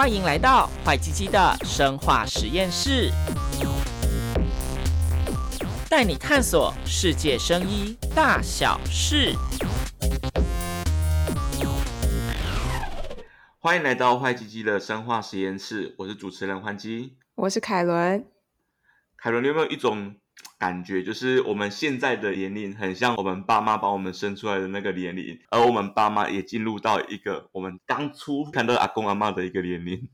欢迎来到坏鸡鸡的生化实验室，带你探索世界生医大小事。欢迎来到坏鸡鸡的生化实验室，我是主持人欢鸡，我是凯伦。凯伦，你有没有一种感觉，就是我们现在的年龄很像我们爸妈把我们生出来的那个年龄，而我们爸妈也进入到一个我们当初看到阿公阿嬷的一个年龄。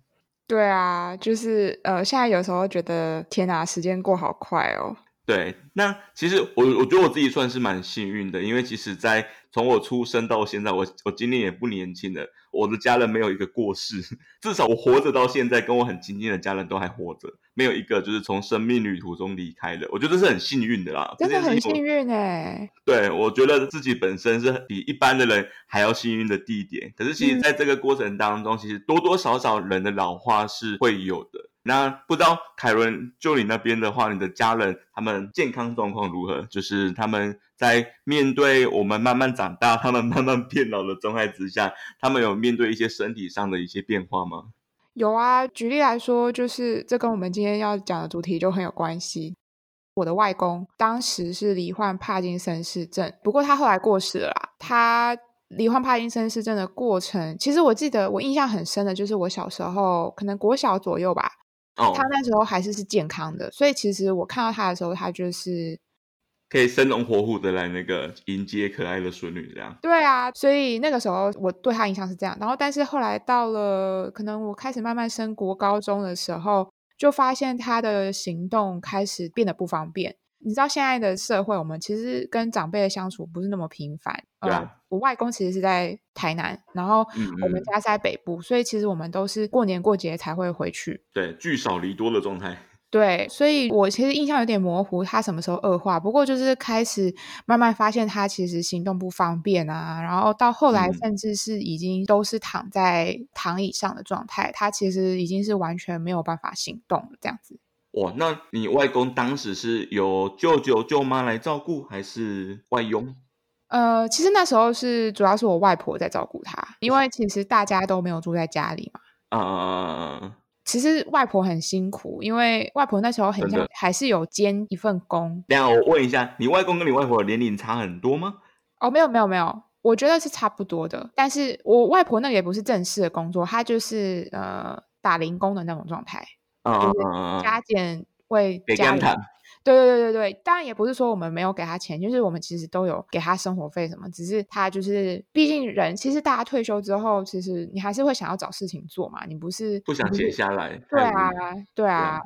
对啊，就是呃，现在有时候觉得天哪，时间过好快哦。对，那其实我我觉得我自己算是蛮幸运的，因为其实在从我出生到现在，我我今年也不年轻了，我的家人没有一个过世，至少我活着到现在，跟我很亲近的家人都还活着，没有一个就是从生命旅途中离开的，我觉得这是很幸运的啦，真的很幸运哎。对，我觉得自己本身是比一般的人还要幸运的地点，可是其实在这个过程当中，嗯、其实多多少少人的老化是会有的。那不知道凯伦，就你那边的话，你的家人他们健康状况如何？就是他们在面对我们慢慢长大，他们慢慢变老的状态之下，他们有面对一些身体上的一些变化吗？有啊，举例来说，就是这跟我们今天要讲的主题就很有关系。我的外公当时是罹患帕金森氏症，不过他后来过世了啦。他罹患帕金森氏症的过程，其实我记得我印象很深的，就是我小时候可能国小左右吧。哦，他那时候还是是健康的，所以其实我看到他的时候，他就是可以生龙活虎的来那个迎接可爱的孙女这样。对啊，所以那个时候我对他印象是这样。然后，但是后来到了可能我开始慢慢升国高中的时候，就发现他的行动开始变得不方便。你知道现在的社会，我们其实跟长辈的相处不是那么频繁。对啊。呃，我外公其实是在台南，然后我们家是在北部，嗯嗯，所以其实我们都是过年过节才会回去。对，聚少离多的状态。对，所以我其实印象有点模糊，他什么时候恶化？不过就是开始慢慢发现他其实行动不方便啊，然后到后来甚至是已经都是躺在躺椅上的状态，嗯，他其实已经是完全没有办法行动了，这样子。哇，那你外公当时是由舅舅舅妈来照顾，还是外佣？呃，其实那时候是主要是我外婆在照顾他，因为其实大家都没有住在家里嘛。啊！其实外婆很辛苦，因为外婆那时候很像还是有兼一份工。等下我问一下，你外公跟你外婆的年龄差很多吗？哦，没有没有没有，我觉得是差不多的。但是我外婆那个也不是正式的工作，她就是呃打零工的那种状态。嗯加减为家里，对对对对对，当然也不是说我们没有给他钱，就是我们其实都有给他生活费什么，只是他就是，毕竟人其实大家退休之后，其实你还是会想要找事情做嘛，你不是不想闲下来？对啊，对啊，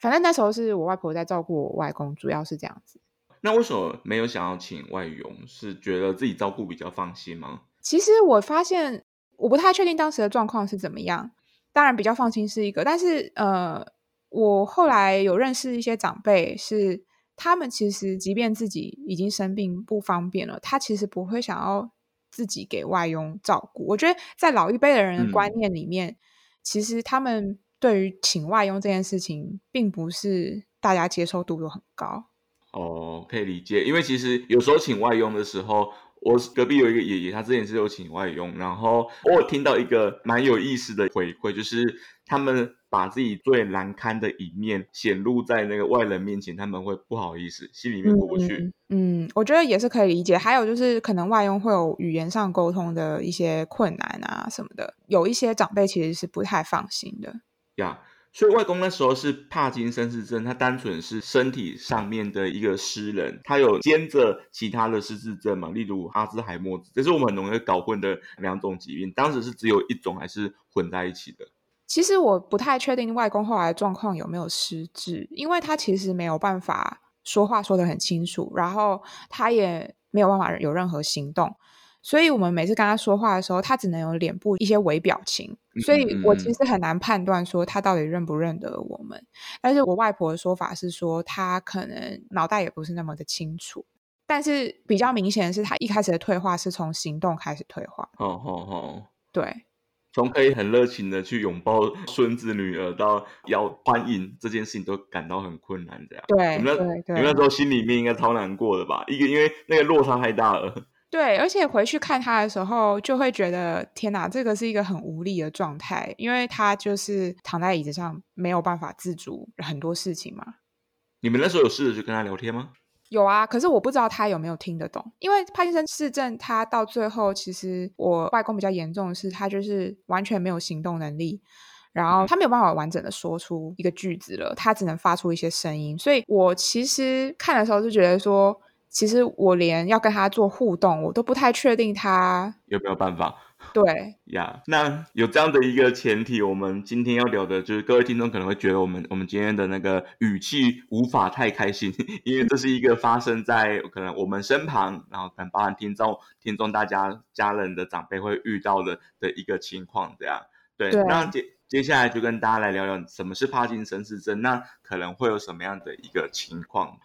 反正那时候是我外婆在照顾我外公，主要是这样子。那为什么没有想要请外佣？是觉得自己照顾比较放心吗？其实我发现，我不太确定当时的状况是怎么样。当然比较放心是一个，但是呃，我后来有认识一些长辈，是他们其实即便自己已经生病不方便了，他其实不会想要自己给外佣照顾。我觉得在老一辈的人的观念里面，嗯、其实他们对于请外佣这件事情，并不是大家接受度都很高。哦，可以理解，因为其实有时候请外佣的时候。我隔壁有一个爷爷，他之前是有请外佣，然后我有听到一个蛮有意思的回馈，就是他们把自己最难堪的一面显露在那个外人面前，他们会不好意思，心里面过不去。嗯，嗯，我觉得也是可以理解。还有就是可能外佣会有语言上沟通的一些困难啊什么的，有一些长辈其实是不太放心的。呀。Yeah. 所以外公那时候是帕金森氏症，他单纯是身体上面的一个失能，他有兼着其他的失智症嘛，例如阿兹海默症，这是我们很容易搞混的两种疾病。当时是只有一种，还是混在一起的？其实我不太确定外公后来的状况有没有失智，因为他其实没有办法说话说得很清楚，然后他也没有办法有任何行动。所以我们每次跟他说话的时候，他只能有脸部一些微表情，所以我其实很难判断说他到底认不认得我们。但是我外婆的说法是说，他可能脑袋也不是那么的清楚。但是比较明显的是，他一开始的退化是从行动开始退化。哦哦哦，对，从可以很热情的去拥抱孙子女儿到要欢迎这件事情都感到很困难，这样。对，你们那，你们那时候心里面应该超难过的吧？一个因为那个落差太大了。对，而且回去看他的时候，就会觉得天哪，这个是一个很无力的状态，因为他就是躺在椅子上，没有办法自主很多事情嘛。你们那时候有试着去跟他聊天吗？有啊，可是我不知道他有没有听得懂，因为帕金森氏症，他到最后其实我外公比较严重的是，他就是完全没有行动能力，然后他没有办法完整的说出一个句子了，他只能发出一些声音，所以我其实看的时候就觉得说。其实我连要跟他做互动，我都不太确定他有没有办法。对呀，yeah, 那有这样的一个前提，我们今天要聊的就是各位听众可能会觉得我们我们今天的那个语气无法太开心，因为这是一个发生在可能我们身旁，然后可能包含听众听众大家家人的长辈会遇到的的一个情况，这样对。对那接接下来就跟大家来聊聊什么是帕金森氏症，那可能会有什么样的一个情况。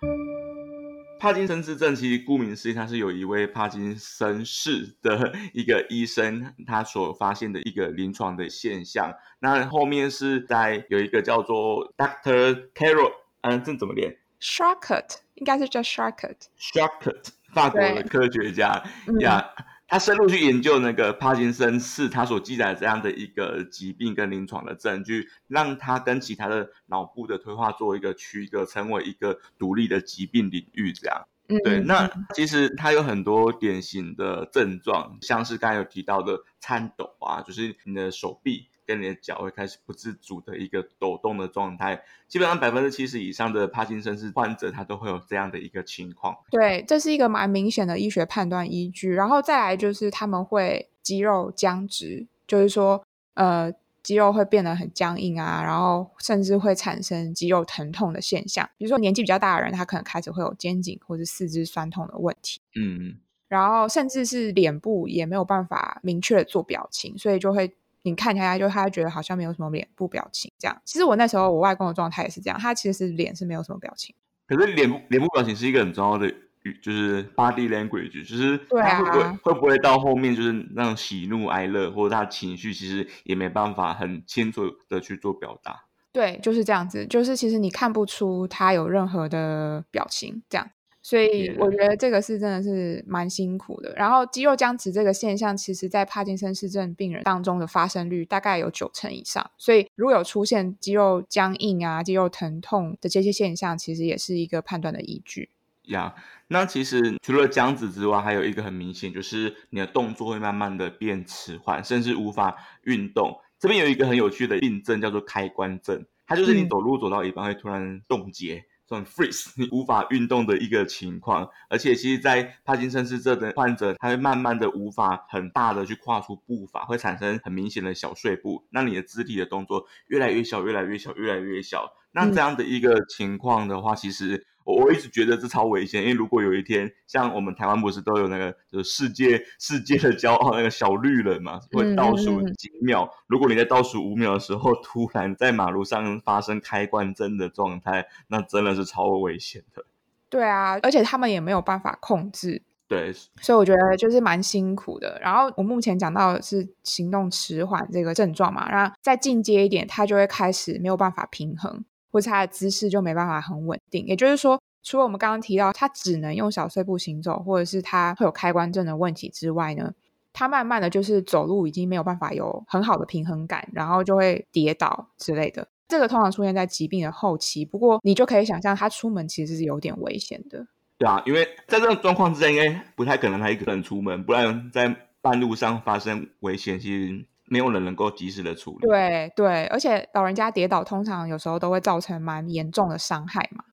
帕金森氏症其实顾名思义，它是有一位帕金森氏的一个医生，他所发现的一个临床的现象。那后面是在有一个叫做 Doctor Carol，嗯，这怎么念？Charcot 应该是叫 Charcot，Charcot 法国的科学家呀。他深入去研究那个帕金森氏，他所记载这样的一个疾病跟临床的证据，让他跟其他的脑部的退化做一个区隔，成为一个独立的疾病领域。这样，嗯，对。那其实它有很多典型的症状，像是刚才有提到的颤抖啊，就是你的手臂。跟你的脚会开始不自主的一个抖动的状态，基本上百分之七十以上的帕金森氏患者，他都会有这样的一个情况。对，这是一个蛮明显的医学判断依据。然后再来就是他们会肌肉僵直，就是说，呃，肌肉会变得很僵硬啊，然后甚至会产生肌肉疼痛的现象。比如说年纪比较大的人，他可能开始会有肩颈或者四肢酸痛的问题。嗯，然后甚至是脸部也没有办法明确的做表情，所以就会。你看起来就他觉得好像没有什么脸部表情这样。其实我那时候我外公的状态也是这样，他其实是脸是没有什么表情。可是脸部脸部表情是一个很重要的语，就是 body language，就是他会不会、啊、会不会到后面就是那种喜怒哀乐或者他情绪其实也没办法很清楚的去做表达。对，就是这样子，就是其实你看不出他有任何的表情这样。所以我觉得这个是真的是蛮辛苦的。然后肌肉僵直这个现象，其实在帕金森氏症病人当中的发生率大概有九成以上。所以如果有出现肌肉僵硬啊、肌肉疼痛的这些现象，其实也是一个判断的依据。呀，yeah, 那其实除了僵直之外，还有一个很明显，就是你的动作会慢慢的变迟缓，甚至无法运动。这边有一个很有趣的病症，叫做开关症，它就是你走路走到一半会突然冻结。嗯这种 freeze，你 无法运动的一个情况，而且其实，在帕金森氏症的患者，他会慢慢的无法很大的去跨出步伐，会产生很明显的小碎步，那你的肢体的动作越来越小，越来越小，越来越小。那这样的一个情况的话，嗯、其实。我我一直觉得这超危险，因为如果有一天像我们台湾不是都有那个就是世界世界的骄傲那个小绿人嘛，会倒数几秒。嗯嗯嗯，如果你在倒数五秒的时候突然在马路上发生开关灯的状态，那真的是超危险的。对啊，而且他们也没有办法控制。对，所以我觉得就是蛮辛苦的。然后我目前讲到的是行动迟缓这个症状嘛，然后再进阶一点，他就会开始没有办法平衡。或是他的姿势就没办法很稳定，也就是说，除了我们刚刚提到他只能用小碎步行走，或者是他会有开关症的问题之外呢，他慢慢的就是走路已经没有办法有很好的平衡感，然后就会跌倒之类的。这个通常出现在疾病的后期，不过你就可以想象他出门其实是有点危险的。对啊，因为在这种状况之下，应该不太可能他一个人出门，不然在半路上发生危险，其实。没有人能够及时的处理。对对，而且老人家跌倒通常有时候都会造成蛮严重的伤害嘛。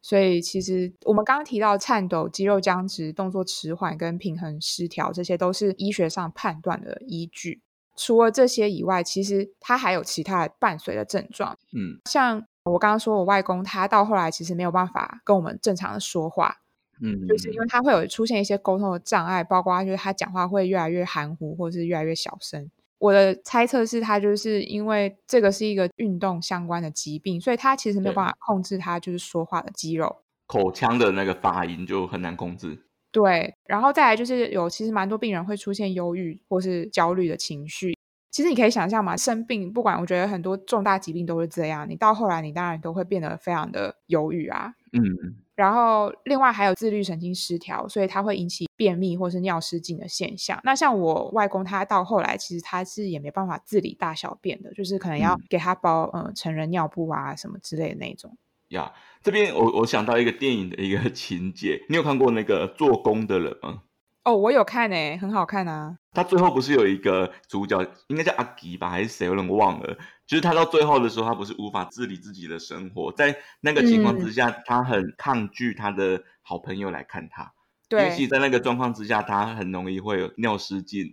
所以其实我们刚刚提到颤抖、肌肉僵直、动作迟缓跟平衡失调，这些都是医学上判断的依据。除了这些以外，其实他还有其他伴随的症状。嗯，像我刚刚说，我外公他到后来其实没有办法跟我们正常的说话。嗯，就是因为他会有出现一些沟通的障碍，包括就是他讲话会越来越含糊，或是越来越小声。我的猜测是他就是因为这个是一个运动相关的疾病，所以他其实没有办法控制他就是说话的肌肉，口腔的那个发音就很难控制。对，然后再来就是有其实蛮多病人会出现忧郁或是焦虑的情绪。其实你可以想象嘛，生病不管我觉得很多重大疾病都是这样，你到后来你当然都会变得非常的忧郁啊，嗯。然后，另外还有自律神经失调，所以它会引起便秘或是尿失禁的现象。那像我外公，他到后来其实他是也没办法自理大小便的，就是可能要给他包嗯、呃、成人尿布啊什么之类的那种。呀，这边我我想到一个电影的一个 情节，你有看过那个做工的人吗？哦，我有看诶，很好看啊。他最后不是有一个主角，应该叫阿吉吧，还是谁？有点忘了。就是他到最后的时候，他不是无法自理自己的生活，在那个情况之下，嗯、他很抗拒他的好朋友来看他。对，尤其在那个状况之下，他很容易会有尿失禁，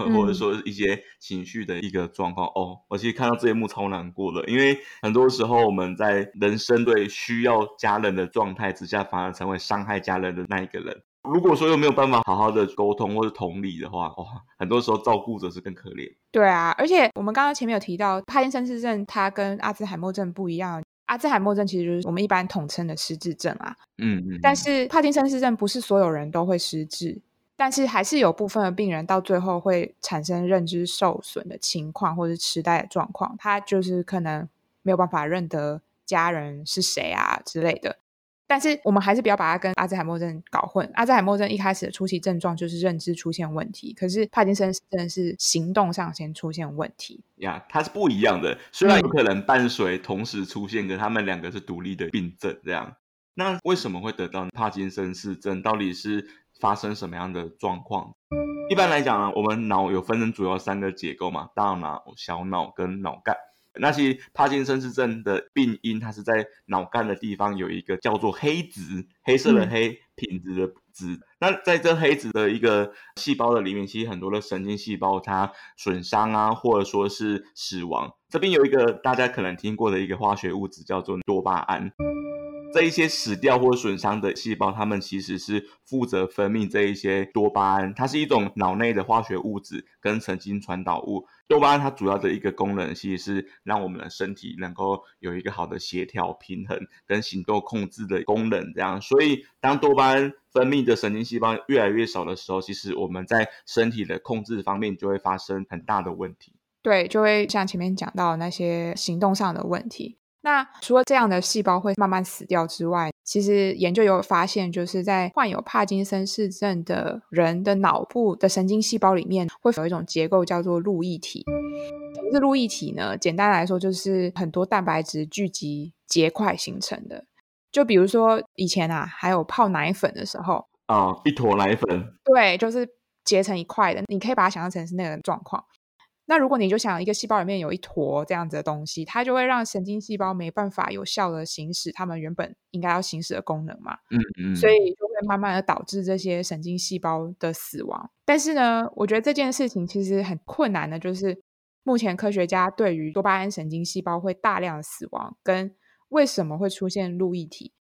嗯、或者说一些情绪的一个状况。哦，我其实看到这一幕超难过的，因为很多时候我们在人生对需要家人的状态之下，反而成为伤害家人的那一个人。如果说又没有办法好好的沟通或者同理的话，哇，很多时候照顾者是更可怜。对啊，而且我们刚刚前面有提到，帕金森氏症它跟阿兹海默症不一样。阿兹海默症其实就是我们一般统称的失智症啊。嗯嗯。但是帕金森氏症不是所有人都会失智，但是还是有部分的病人到最后会产生认知受损的情况，或者是痴呆的状况，他就是可能没有办法认得家人是谁啊之类的。但是我们还是不要把它跟阿兹海默症搞混。阿兹海默症一开始的初期症状就是认知出现问题，可是帕金森真的是行动上先出现问题呀，它是不一样的。虽然有可能伴随同时出现，可他们两个是独立的病症。这样，那为什么会得到帕金森氏症？到底是发生什么样的状况？一般来讲啊，我们脑有分成主要三个结构嘛，大脑、小脑跟脑干。那其实帕金森氏症的病因，它是在脑干的地方有一个叫做黑质，黑色的黑，品质的质。那在这黑质的一个细胞的里面，其实很多的神经细胞它损伤啊，或者说是死亡。这边有一个大家可能听过的一个化学物质，叫做多巴胺。这一些死掉或损伤的细胞，它们其实是负责分泌这一些多巴胺，它是一种脑内的化学物质跟神经传导物。多巴胺它主要的一个功能，其实是让我们的身体能够有一个好的协调、平衡跟行动控制的功能。这样，所以当多巴胺分泌的神经细胞越来越少的时候，其实我们在身体的控制方面就会发生很大的问题。对，就会像前面讲到那些行动上的问题。那除了这样的细胞会慢慢死掉之外，其实研究有发现，就是在患有帕金森氏症的人的脑部的神经细胞里面，会有一种结构叫做路易体。什么是路易体呢？简单来说，就是很多蛋白质聚集结块形成的。就比如说以前啊，还有泡奶粉的时候啊，一坨奶粉，对，就是结成一块的。你可以把它想象成是那个状况。那如果你就想一个细胞里面有一坨这样子的东西，它就会让神经细胞没办法有效的行使它们原本应该要行使的功能嘛。嗯嗯。所以就会慢慢的导致这些神经细胞的死亡。但是呢，我觉得这件事情其实很困难的，就是目前科学家对于多巴胺神经细胞会大量的死亡，跟为什么会出现路易体，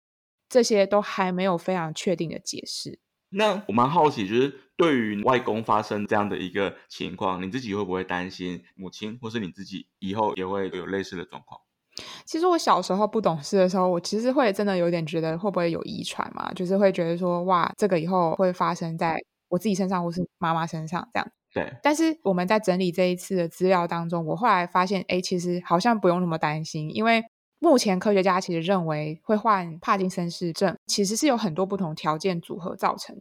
这些都还没有非常确定的解释。那我蛮好奇，就是对于外公发生这样的一个情况，你自己会不会担心母亲或是你自己以后也会有类似的状况？其实我小时候不懂事的时候，我其实会真的有点觉得会不会有遗传嘛，就是会觉得说哇，这个以后会发生在我自己身上或是妈妈身上这样。对。但是我们在整理这一次的资料当中，我后来发现，哎，其实好像不用那么担心，因为目前科学家其实认为会患帕金森氏症，其实是有很多不同条件组合造成。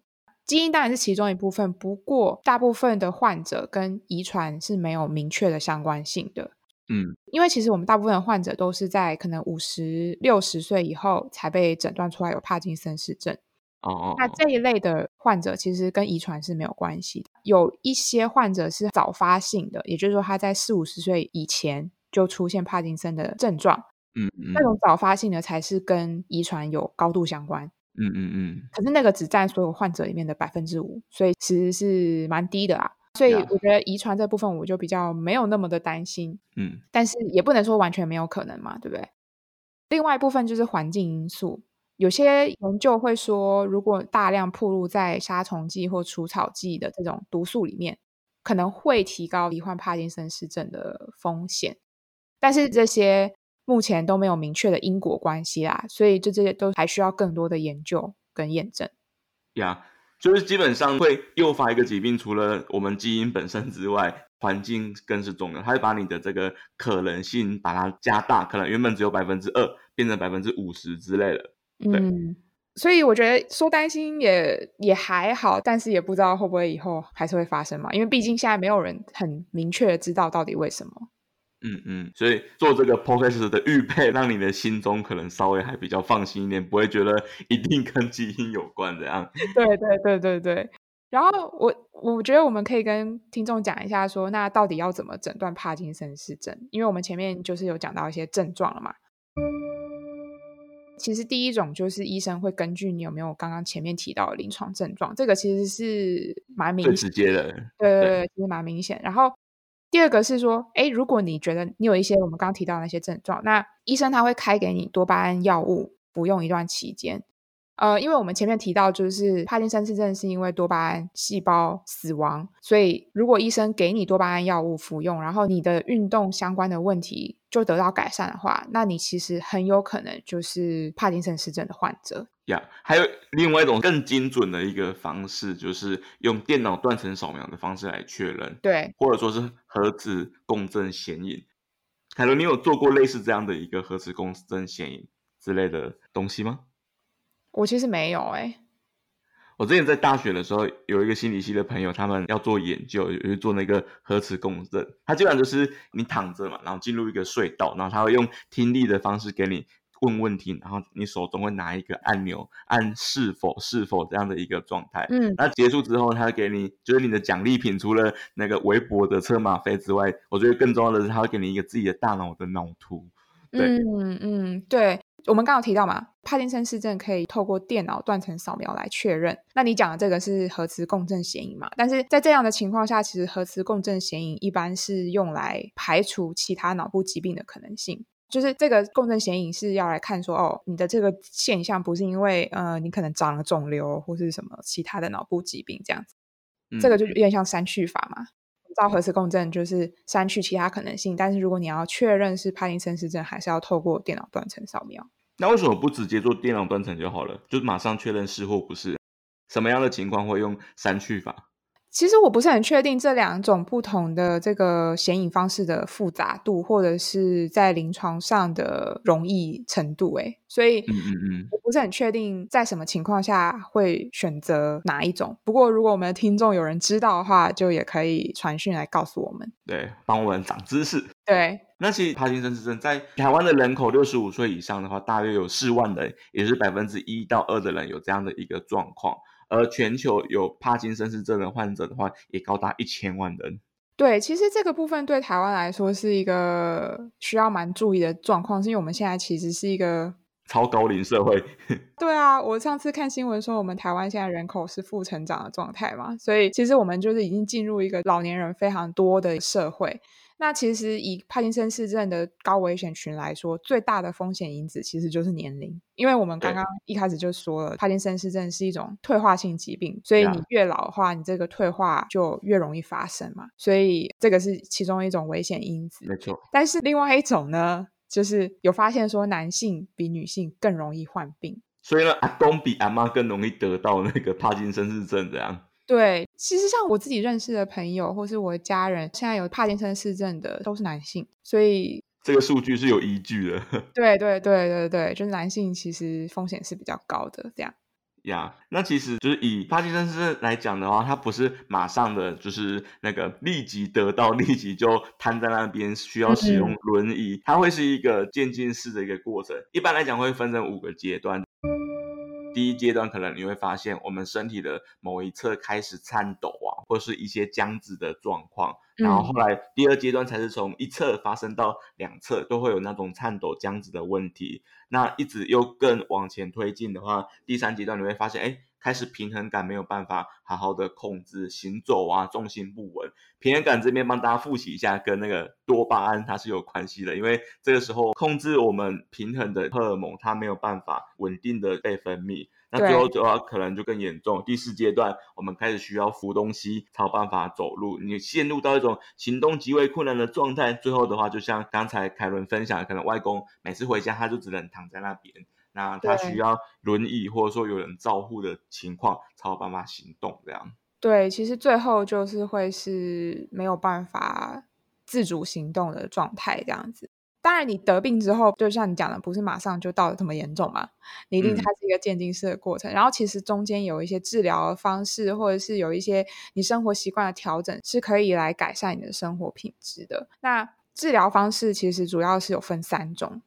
基因当然是其中一部分，不过大部分的患者跟遗传是没有明确的相关性的。嗯，因为其实我们大部分的患者都是在可能五十六十岁以后才被诊断出来有帕金森氏症。哦，那这一类的患者其实跟遗传是没有关系的。有一些患者是早发性的，也就是说他在四五十岁以前就出现帕金森的症状。嗯，嗯，那种早发性的才是跟遗传有高度相关。嗯嗯嗯。可是那个只占所有患者里面的百分之五，所以其实是蛮低的啦。所以我觉得遗传这部分我就比较没有那么的担心。嗯。但是也不能说完全没有可能嘛，对不对？另外一部分就是环境因素，有些研究会说，如果大量暴露在杀虫剂或除草剂的这种毒素里面，可能会提高罹患帕金森氏症的风险。但是这些。目前都没有明确的因果关系啦，所以这这些都还需要更多的研究跟验证。呀，yeah, 就是基本上会诱发一个疾病，除了我们基因本身之外，环境更是重要。它会把你的这个可能性把它加大，可能原本只有百分之二，变成百分之五十之类的。嗯，所以我觉得说担心也也还好，但是也不知道会不会以后还是会发生嘛，因为毕竟现在没有人很明确的知道到底为什么。嗯嗯，所以做这个 podcast 的预备，让你的心中可能稍微还比较放心一点，不会觉得一定跟基因有关这样。对对对对对。然后我我觉得我们可以跟听众讲一下说，说那到底要怎么诊断帕金森氏症？因为我们前面就是有讲到一些症状了嘛。其实第一种就是医生会根据你有没有刚刚前面提到的临床症状，这个其实是蛮明显、最直接的。对对对，其实蛮明显。然后。第二个是说，诶，如果你觉得你有一些我们刚刚提到那些症状，那医生他会开给你多巴胺药物服用一段期间。呃，因为我们前面提到，就是帕金森氏症是因为多巴胺细胞死亡，所以如果医生给你多巴胺药物服用，然后你的运动相关的问题就得到改善的话，那你其实很有可能就是帕金森氏症的患者。呀，yeah, 还有另外一种更精准的一个方式，就是用电脑断层扫描的方式来确认，对，或者说是核磁共振显影。凯伦，你有做过类似这样的一个核磁共振显影之类的东西吗？我其实没有哎、欸。我之前在大学的时候，有一个心理系的朋友，他们要做研究，有去做那个核磁共振。他基本上就是你躺着嘛，然后进入一个隧道，然后他会用听力的方式给你。问问题，然后你手中会拿一个按钮，按是否是否这样的一个状态。嗯，那结束之后，他会给你就是你的奖励品，除了那个微博的车马费之外，我觉得更重要的是，他会给你一个自己的大脑的脑图。对，嗯嗯，对，我们刚刚有提到嘛，帕金森氏症可以透过电脑断层扫描来确认。那你讲的这个是核磁共振显影嘛？但是在这样的情况下，其实核磁共振显影一般是用来排除其他脑部疾病的可能性。就是这个共振显影是要来看说，哦，你的这个现象不是因为呃，你可能长了肿瘤或是什么其他的脑部疾病这样子，嗯、这个就有点像删去法嘛。照核磁共振就是删去其他可能性，但是如果你要确认是帕金森氏症，还是要透过电脑断层扫描。那为什么不直接做电脑断层就好了？就马上确认是或不是？什么样的情况会用删去法？其实我不是很确定这两种不同的这个显影方式的复杂度，或者是在临床上的容易程度，诶，所以，嗯嗯嗯，我不是很确定在什么情况下会选择哪一种。不过，如果我们的听众有人知道的话，就也可以传讯来告诉我们，对，帮我们长知识。对，那其实帕金森氏症在台湾的人口六十五岁以上的话，大约有四万人，也是百分之一到二的人有这样的一个状况。而全球有帕金森氏症的患者的话，也高达一千万人。对，其实这个部分对台湾来说是一个需要蛮注意的状况，是因为我们现在其实是一个超高龄社会。对啊，我上次看新闻说，我们台湾现在人口是负成长的状态嘛，所以其实我们就是已经进入一个老年人非常多的社会。那其实以帕金森氏症的高危险群来说，最大的风险因子其实就是年龄，因为我们刚刚一开始就说了，帕金森氏症是一种退化性疾病，所以你越老的话，你这个退化就越容易发生嘛，所以这个是其中一种危险因子。没错，但是另外一种呢，就是有发现说男性比女性更容易患病，所以呢，阿公比阿妈更容易得到那个帕金森氏症这样。对，其实像我自己认识的朋友，或是我的家人，现在有帕金森氏症的都是男性，所以这个数据是有依据的。对对对对对，就是男性其实风险是比较高的，这样。呀，那其实就是以帕金森氏症来讲的话，它不是马上的就是那个立即得到，立即就瘫在那边需要使用轮椅，嗯、它会是一个渐进式的一个过程。一般来讲会分成五个阶段。第一阶段可能你会发现，我们身体的某一侧开始颤抖啊，或是一些僵直的状况。然后后来第二阶段才是从一侧发生到两侧都会有那种颤抖僵直的问题。那一直又更往前推进的话，第三阶段你会发现，哎。开始平衡感没有办法好好的控制行走啊，重心不稳。平衡感这边帮大家复习一下，跟那个多巴胺它是有关系的，因为这个时候控制我们平衡的荷尔蒙它没有办法稳定的被分泌，那最后的话可能就更严重。第四阶段我们开始需要扶东西才有办法走路，你陷入到一种行动极为困难的状态。最后的话就像刚才凯伦分享，可能外公每次回家他就只能躺在那边。那他需要轮椅，或者说有人照护的情况，才有办法行动。这样。对，其实最后就是会是没有办法自主行动的状态，这样子。当然，你得病之后，就像你讲的，不是马上就到了这么严重嘛？你一定它是一个渐进式的过程。嗯、然后，其实中间有一些治疗方式，或者是有一些你生活习惯的调整，是可以来改善你的生活品质的。那治疗方式其实主要是有分三种，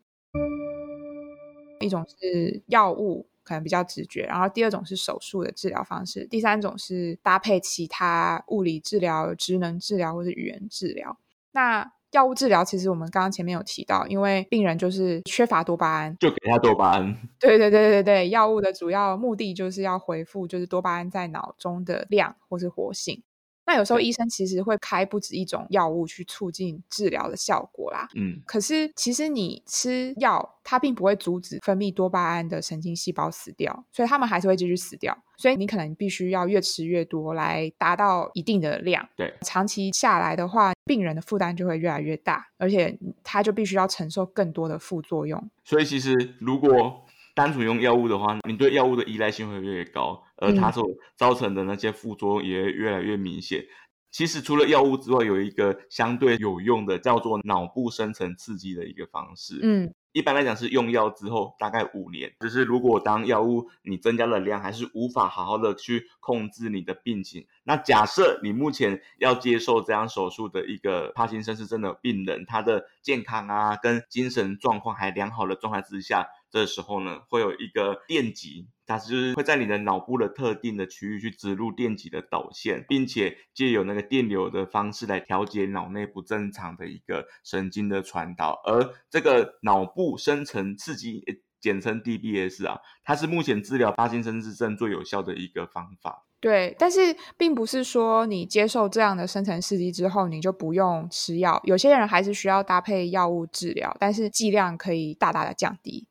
一种是药物，可能比较直觉；然后第二种是手术的治疗方式；第三种是搭配其他物理治疗、职能治疗或者语言治疗。那药物治疗其实我们刚刚前面有提到，因为病人就是缺乏多巴胺，就给他多巴胺。对对对对对，药物的主要目的就是要恢复就是多巴胺在脑中的量或是活性。那有时候医生其实会开不止一种药物去促进治疗的效果啦。嗯，可是其实你吃药，它并不会阻止分泌多巴胺的神经细胞死掉，所以他们还是会继续死掉。所以你可能必须要越吃越多来达到一定的量。对，长期下来的话，病人的负担就会越来越大，而且他就必须要承受更多的副作用。所以其实如果单纯用药物的话，你对药物的依赖性会越来越高，而它所造成的那些副作用也会越来越明显。嗯、其实除了药物之外，有一个相对有用的叫做脑部深层刺激的一个方式。嗯。一般来讲是用药之后大概五年，就是如果当药物你增加了量，还是无法好好的去控制你的病情。那假设你目前要接受这样手术的一个帕金森氏症的病人，他的健康啊跟精神状况还良好的状态之下。的时候呢，会有一个电极，它就是会在你的脑部的特定的区域去植入电极的导线，并且借由那个电流的方式来调节脑内不正常的一个神经的传导。而这个脑部深层刺激，简称 DBS 啊，它是目前治疗帕金森氏症最有效的一个方法。对，但是并不是说你接受这样的深层刺激之后，你就不用吃药。有些人还是需要搭配药物治疗，但是剂量可以大大的降低。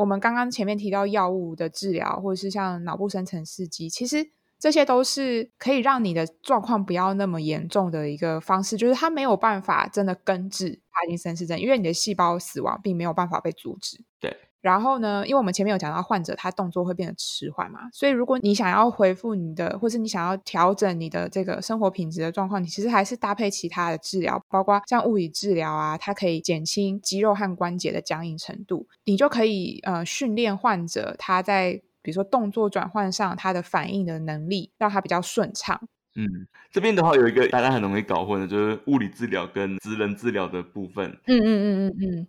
我们刚刚前面提到药物的治疗，或者是像脑部深层刺激，其实这些都是可以让你的状况不要那么严重的一个方式，就是它没有办法真的根治帕金森氏症，因为你的细胞死亡并没有办法被阻止。对。然后呢，因为我们前面有讲到患者他动作会变得迟缓嘛，所以如果你想要恢复你的，或是你想要调整你的这个生活品质的状况，你其实还是搭配其他的治疗，包括像物理治疗啊，它可以减轻肌肉和关节的僵硬程度，你就可以呃训练患者他在比如说动作转换上他的反应的能力，让他比较顺畅。嗯，这边的话有一个大家很容易搞混的，就是物理治疗跟职能治疗的部分。嗯嗯嗯嗯嗯。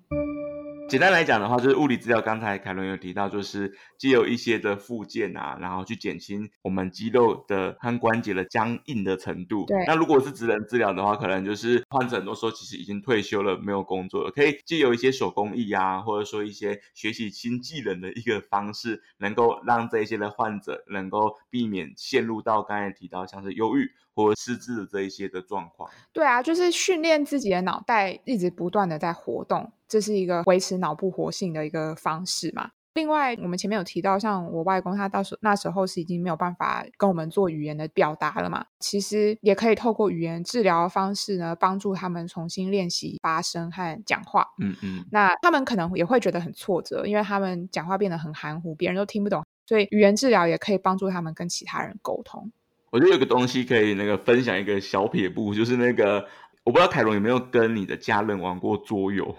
简单来讲的话，就是物理治疗。刚才凯伦有提到，就是借由一些的复健啊，然后去减轻我们肌肉的和关节的僵硬的程度。对。那如果是职能治疗的话，可能就是患者很多时候其实已经退休了，没有工作了，可以借由一些手工艺啊，或者说一些学习新技能的一个方式，能够让这一些的患者能够避免陷入到刚才提到像是忧郁或失智的这一些的状况。对啊，就是训练自己的脑袋，一直不断的在活动。这是一个维持脑部活性的一个方式嘛。另外，我们前面有提到，像我外公他到时那时候是已经没有办法跟我们做语言的表达了嘛。其实也可以透过语言治疗的方式呢，帮助他们重新练习发声和讲话。嗯嗯。那他们可能也会觉得很挫折，因为他们讲话变得很含糊，别人都听不懂。所以语言治疗也可以帮助他们跟其他人沟通。我觉得有个东西可以那个分享一个小撇步，就是那个我不知道凯伦有没有跟你的家人玩过桌游。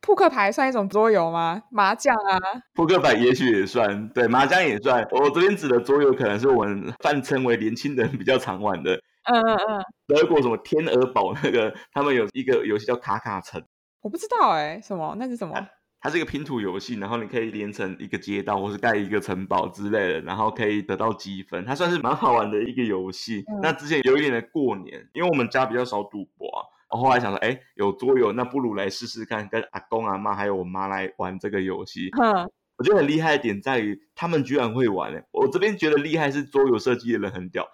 扑克牌算一种桌游吗？麻将啊，扑克牌也许也算，对，麻将也算。我这边指的桌游，可能是我们泛称为年轻人比较常玩的。嗯嗯嗯。德国什么天鹅堡那个，他们有一个游戏叫卡卡城。我不知道哎、欸，什么？那是什么？它，是一个拼图游戏，然后你可以连成一个街道，或是盖一个城堡之类的，然后可以得到积分。它算是蛮好玩的一个游戏。嗯、那之前有一年的过年，因为我们家比较少赌博啊。我后来想说，哎，有桌游，那不如来试试看，跟阿公阿妈还有我妈来玩这个游戏。哼，我觉得很厉害的点在于，他们居然会玩。哎，我这边觉得厉害是桌游设计的人很屌，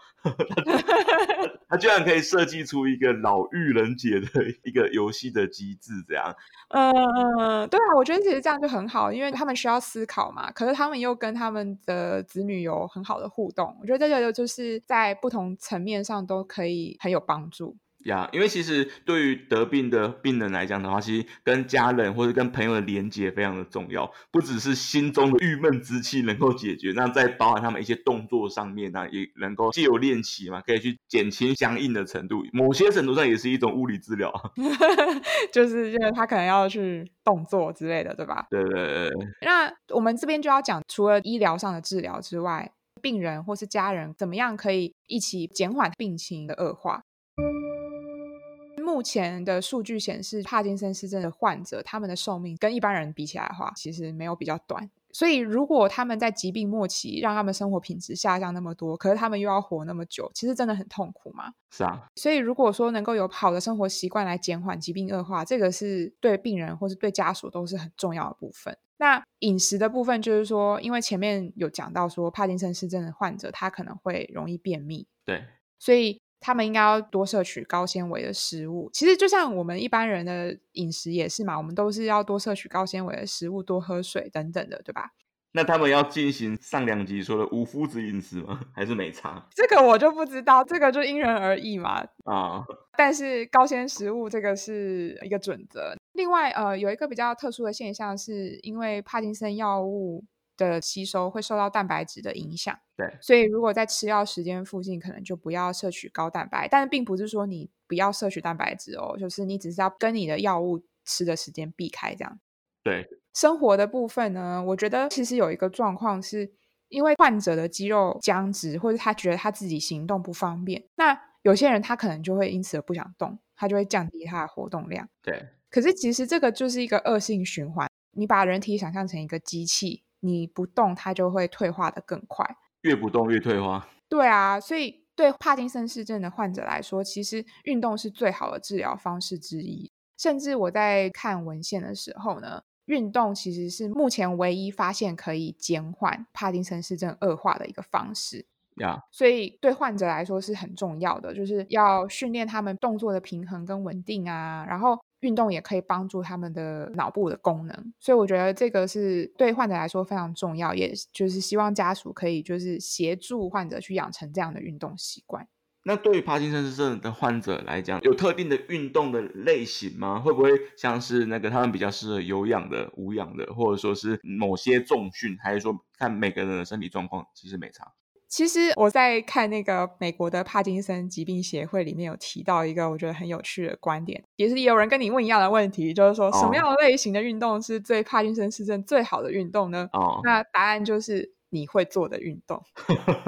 他，居然可以设计出一个老妪人节的一个游戏的机制，这样。嗯，对啊，我觉得其实这样就很好，因为他们需要思考嘛，可是他们又跟他们的子女有很好的互动。我觉得这个就是在不同层面上都可以很有帮助。呀，因为其实对于得病的病人来讲的话，其实跟家人或者跟朋友的连接非常的重要，不只是心中的郁闷之气能够解决，那在包含他们一些动作上面呢，也能够既有练习嘛，可以去减轻相应的程度，某些程度上也是一种物理治疗，就是因为他可能要去动作之类的，对吧？对对对。那我们这边就要讲，除了医疗上的治疗之外，病人或是家人怎么样可以一起减缓病情的恶化？目前的数据显示，帕金森氏症的患者，他们的寿命跟一般人比起来的话，其实没有比较短。所以，如果他们在疾病末期让他们生活品质下降那么多，可是他们又要活那么久，其实真的很痛苦嘛。是啊。所以，如果说能够有好的生活习惯来减缓疾病恶化，这个是对病人或是对家属都是很重要的部分。那饮食的部分，就是说，因为前面有讲到说，帕金森氏症的患者他可能会容易便秘，对，所以。他们应该要多摄取高纤维的食物。其实就像我们一般人的饮食也是嘛，我们都是要多摄取高纤维的食物，多喝水等等的，对吧？那他们要进行上两集说的无麸质饮食吗？还是没差？这个我就不知道，这个就因人而异嘛。啊，但是高纤食物这个是一个准则。另外，呃，有一个比较特殊的现象，是因为帕金森药物。的吸收会受到蛋白质的影响，对，所以如果在吃药时间附近，可能就不要摄取高蛋白。但是并不是说你不要摄取蛋白质哦，就是你只是要跟你的药物吃的时间避开这样。对，生活的部分呢，我觉得其实有一个状况是，因为患者的肌肉僵直，或者他觉得他自己行动不方便，那有些人他可能就会因此而不想动，他就会降低他的活动量。对，可是其实这个就是一个恶性循环，你把人体想象成一个机器。你不动，它就会退化的更快。越不动越退化。对啊，所以对帕金森氏症的患者来说，其实运动是最好的治疗方式之一。甚至我在看文献的时候呢，运动其实是目前唯一发现可以减缓帕金森氏症恶化的一个方式。呀，所以对患者来说是很重要的，就是要训练他们动作的平衡跟稳定啊，然后。运动也可以帮助他们的脑部的功能，所以我觉得这个是对患者来说非常重要，也就是希望家属可以就是协助患者去养成这样的运动习惯。那对于帕金森症的患者来讲，有特定的运动的类型吗？会不会像是那个他们比较适合有氧的、无氧的，或者说是某些重训，还是说看每个人的身体状况，其实没差？其实我在看那个美国的帕金森疾病协会里面有提到一个我觉得很有趣的观点，也是有人跟你问一样的问题，就是说什么样的类型的运动是对帕金森氏症最好的运动呢？哦，那答案就是你会做的运动，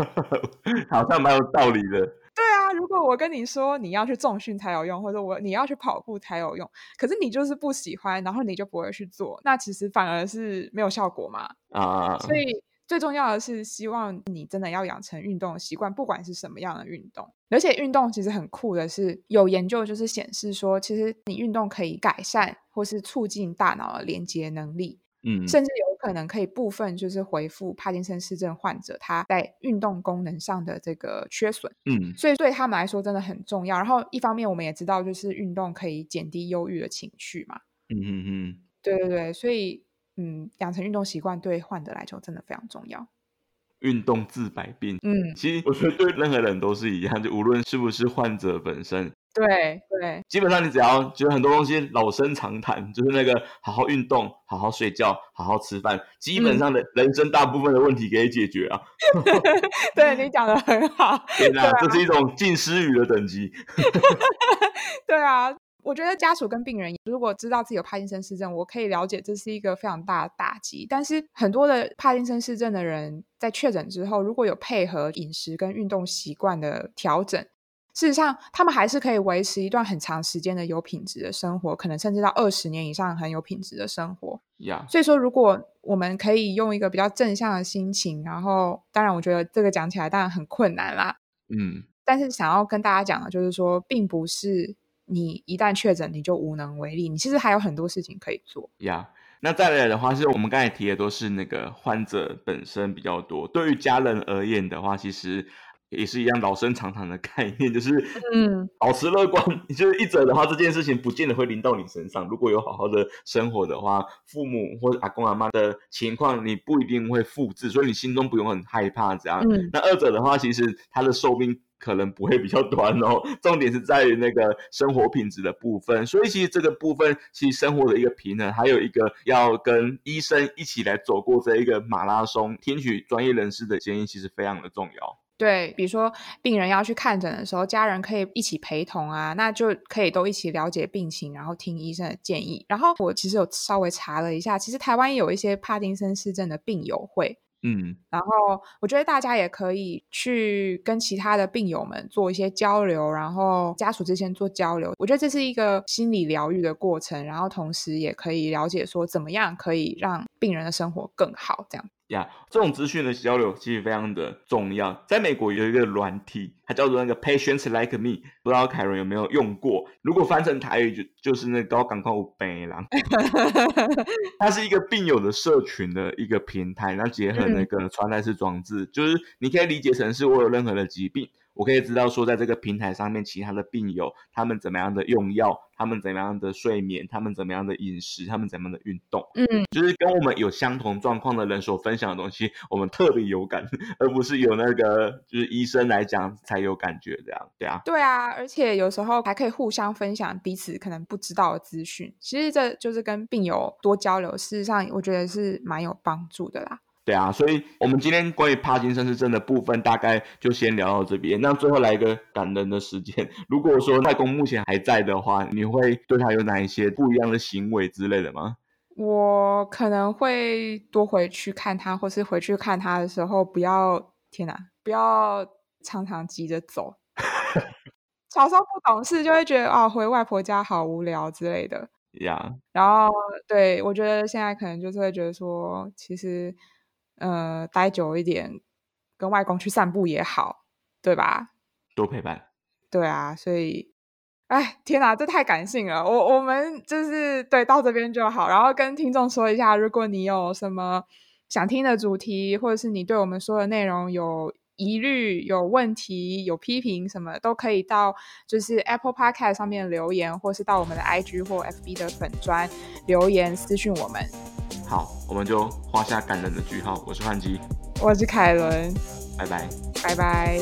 好像蛮有道理的。对啊，如果我跟你说你要去重训才有用，或者我你要去跑步才有用，可是你就是不喜欢，然后你就不会去做，那其实反而是没有效果嘛。啊，所以。最重要的是，希望你真的要养成运动的习惯，不管是什么样的运动。而且运动其实很酷的是，有研究就是显示说，其实你运动可以改善或是促进大脑的连接能力，嗯，甚至有可能可以部分就是回复帕金森氏症患者他在运动功能上的这个缺损，嗯，所以对他们来说真的很重要。然后一方面我们也知道，就是运动可以减低忧郁的情绪嘛，嗯嗯嗯，对对对，所以。嗯，养成运动习惯对患者来说真的非常重要。运动治百病，嗯，其实我觉得对任何人都是一样，就无论是不是患者本身，对对，基本上你只要觉得很多东西老生常谈，就是那个好好运动、好好睡觉、好好吃饭，基本上的人生大部分的问题可以解决啊。嗯、对你讲的很好，天啊，对啊，这是一种近思语的等级。对啊。我觉得家属跟病人如果知道自己有帕金森氏症，我可以了解这是一个非常大的打击。但是很多的帕金森氏症的人在确诊之后，如果有配合饮食跟运动习惯的调整，事实上他们还是可以维持一段很长时间的有品质的生活，可能甚至到二十年以上很有品质的生活。Yeah. 所以说如果我们可以用一个比较正向的心情，然后当然我觉得这个讲起来当然很困难啦，嗯，但是想要跟大家讲的就是说，并不是。你一旦确诊，你就无能为力。你其实还有很多事情可以做。呀，那再来的话，是我们刚才提的都是那个患者本身比较多。对于家人而言的话，其实也是一样老生常谈的概念，就是嗯，保持乐观。就是一者的话，这件事情不见得会临到你身上。如果有好好的生活的话，父母或者阿公阿妈的情况，你不一定会复制，所以你心中不用很害怕这样。嗯，那二者的话，其实他的寿命。可能不会比较短哦。重点是在于那个生活品质的部分，所以其实这个部分其实生活的一个平衡，还有一个要跟医生一起来走过这一个马拉松，听取专业人士的建议，其实非常的重要。对，比如说病人要去看诊的时候，家人可以一起陪同啊，那就可以都一起了解病情，然后听医生的建议。然后我其实有稍微查了一下，其实台湾也有一些帕金森氏症的病友会，嗯，然后我觉得大家也可以去跟其他的病友们做一些交流，然后家属之间做交流。我觉得这是一个心理疗愈的过程，然后同时也可以了解说怎么样可以让病人的生活更好，这样。呀，yeah, 这种资讯的交流其实非常的重要。在美国有一个软体，它叫做那个 Patients Like Me，不知道凯伦有没有用过？如果翻成台语就就是那高港口北狼。它是一个病友的社群的一个平台，然后结合那个穿戴式装置，嗯、就是你可以理解成是我有任何的疾病。我可以知道说，在这个平台上面，其他的病友他们怎么样的用药，他们怎么样的睡眠，他们怎么样的饮食，他们怎么样的运动，嗯，就是跟我们有相同状况的人所分享的东西，我们特别有感，而不是有那个就是医生来讲才有感觉这样，对啊，对啊，而且有时候还可以互相分享彼此可能不知道的资讯，其实这就是跟病友多交流，事实上我觉得是蛮有帮助的啦。对啊，所以我们今天关于帕金森氏症的部分，大概就先聊到这边。那最后来一个感人的时间，如果说外公目前还在的话，你会对他有哪一些不一样的行为之类的吗？我可能会多回去看他，或是回去看他的时候，不要天哪，不要常常急着走。小时候不懂事，就会觉得啊、哦，回外婆家好无聊之类的。呀，Yeah. 然后对，我觉得现在可能就是会觉得说，其实。呃，待久一点，跟外公去散步也好，对吧？多陪伴。对啊，所以，哎，天哪，这太感性了。我我们就是对，到这边就好。然后跟听众说一下，如果你有什么想听的主题，或者是你对我们说的内容有疑虑、有问题、有批评什么，都可以到就是 Apple Podcast 上面留言，或是到我们的 IG 或 FB 的粉砖留言私讯我们。好我们就画下感人的句号。我是幻姬。我是凯伦。拜拜。拜拜。